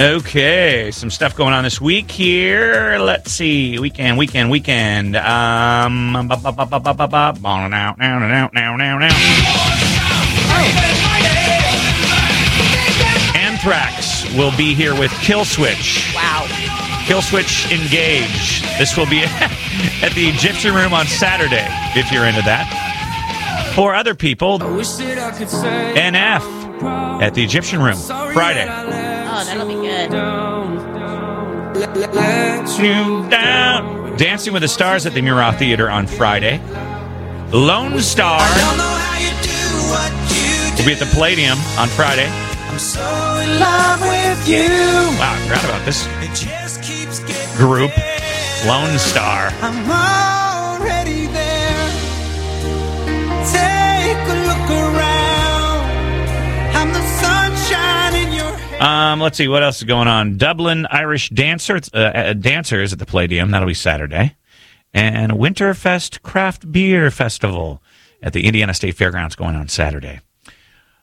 Okay, some stuff going on this week here. Let's see. Weekend, weekend, weekend. Um, ba- ba- ba- ba- ba- ba- ba- now, now, now, now, now, now, now. Anthrax will be here with Killswitch. Wow. Killswitch Engage. This will be at the Egyptian Room on Saturday, if you're into that. For other people, NF at the Egyptian Room Friday. Oh, that'll be good. You down. Dancing with the Stars at the Murat Theater on Friday. Lonestar will be at the Palladium on Friday. I'm so in love with you. Wow, I forgot about this group. Lonestar. I'm already there. Um, let's see what else is going on. Dublin Irish Dancer, uh, uh, Dancers at the Palladium. That'll be Saturday. And Winterfest Craft Beer Festival at the Indiana State Fairgrounds going on Saturday.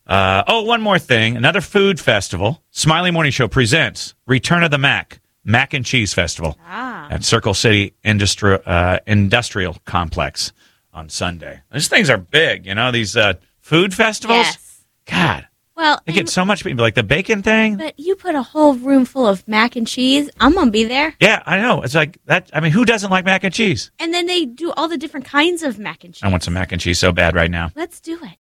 Uh, oh, one more thing. Another food festival. Smiley Morning Show presents Return of the Mac, Mac and Cheese Festival Ah. at Circle City Industri- uh, Industrial Complex on Sunday. These things are big, you know, these uh, food festivals. Yes. God, Well, they get so much people. Like the bacon thing. but you put a whole room full of mac and cheese. I'm gonna be there. Yeah, I know. It's like that. I mean, who doesn't like mac and cheese? And then they do all the different kinds of mac and cheese. I want some mac and cheese so bad right now. Let's do it.